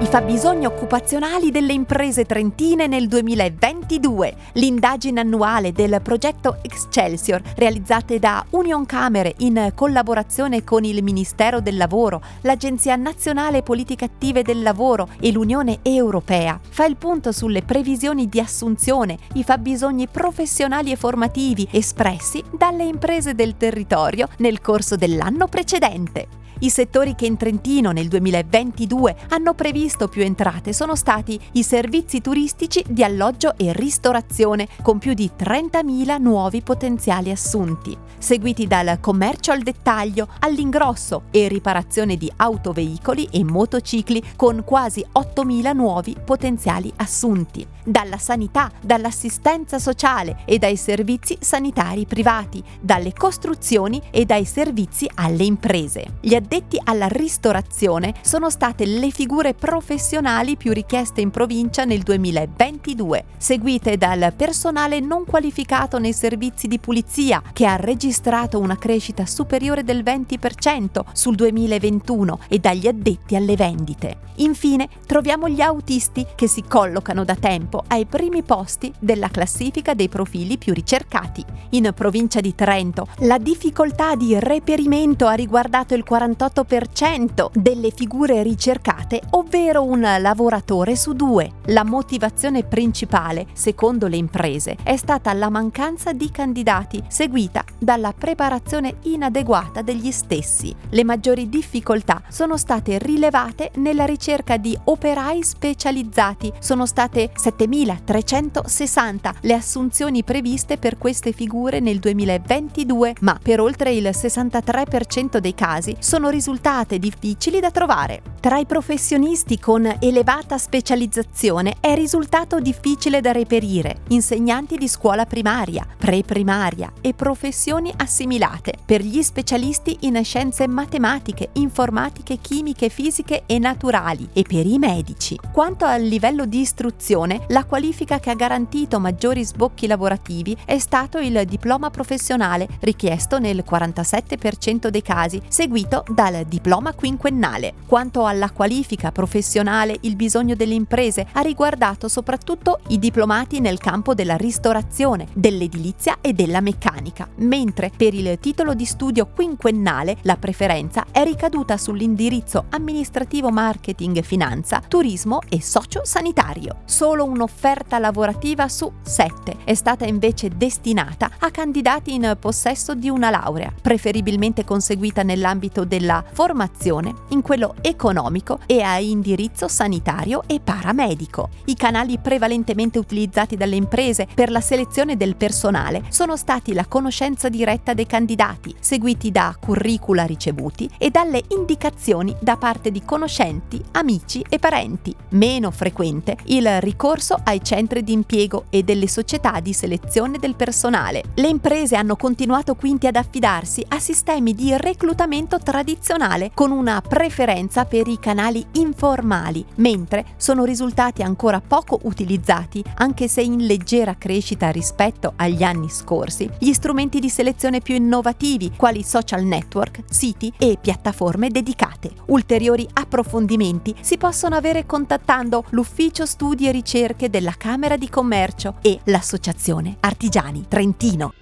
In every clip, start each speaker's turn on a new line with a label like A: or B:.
A: I fabbisogni occupazionali delle imprese trentine nel 2022, l'indagine annuale del progetto Excelsior realizzate da Union Camere in collaborazione con il Ministero del Lavoro, l'Agenzia Nazionale Politiche Attive del Lavoro e l'Unione Europea. Fa il punto sulle previsioni di assunzione, i fabbisogni professionali e formativi espressi dalle imprese del territorio nel corso dell'anno precedente. I settori che in Trentino nel 2022 hanno previsto più entrate sono stati i servizi turistici di alloggio e ristorazione, con più di 30.000 nuovi potenziali assunti, seguiti dal commercio al dettaglio, all'ingrosso e riparazione di autoveicoli e motocicli, con quasi 8.000 nuovi potenziali assunti, dalla sanità, dall'assistenza sociale e dai servizi sanitari privati, dalle costruzioni e dai servizi alle imprese. Gli addetti alla ristorazione sono state le figure professionali più richieste in provincia nel 2022, seguite dal personale non qualificato nei servizi di pulizia, che ha registrato una crescita superiore del 20% sul 2021, e dagli addetti alle vendite. Infine troviamo gli autisti che si collocano da tempo ai primi posti della classifica dei profili più ricercati. In provincia di Trento la difficoltà di reperimento ha riguardato il 40 48% delle figure ricercate, ovvero un lavoratore su due. La motivazione principale, secondo le imprese, è stata la mancanza di candidati, seguita dalla preparazione inadeguata degli stessi. Le maggiori difficoltà sono state rilevate nella ricerca di operai specializzati. Sono state 7.360 le assunzioni previste per queste figure nel 2022, ma per oltre il 63% dei casi sono risultate difficili da trovare. Tra i professionisti con elevata specializzazione è risultato difficile da reperire insegnanti di scuola primaria, pre-primaria e professioni assimilate per gli specialisti in scienze matematiche, informatiche, chimiche, fisiche e naturali e per i medici. Quanto al livello di istruzione, la qualifica che ha garantito maggiori sbocchi lavorativi è stato il diploma professionale richiesto nel 47% dei casi, seguito dal diploma quinquennale. Quanto alla qualifica professionale, il bisogno delle imprese ha riguardato soprattutto i diplomati nel campo della ristorazione, dell'edilizia e della meccanica, mentre per il titolo di studio quinquennale la preferenza è ricaduta sull'indirizzo amministrativo marketing finanza, turismo e socio-sanitario. Solo un'offerta lavorativa su sette è stata invece destinata a candidati in possesso di una laurea, preferibilmente conseguita nell'ambito della formazione, in quello economico e a indirizzo sanitario e paramedico. I canali prevalentemente utilizzati dalle imprese per la selezione del personale sono stati la conoscenza diretta dei candidati, seguiti da curricula ricevuti e dalle indicazioni da parte di conoscenti, amici e parenti. Meno frequente il ricorso ai centri di impiego e delle società di selezione del personale. Le imprese hanno continuato quindi ad affidarsi a sistemi di reclutamento tradizionale con una preferenza per i canali informali, mentre sono risultati ancora poco utilizzati, anche se in leggera crescita rispetto agli anni scorsi, gli strumenti di selezione più innovativi, quali social network, siti e piattaforme dedicate. Ulteriori approfondimenti si possono avere contattando l'Ufficio Studi e Ricerche della Camera di Commercio e l'Associazione Artigiani Trentino.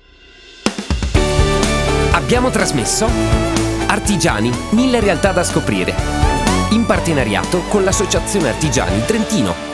B: Abbiamo trasmesso Artigiani, mille realtà da scoprire. In partenariato con l'Associazione Artigiani Trentino.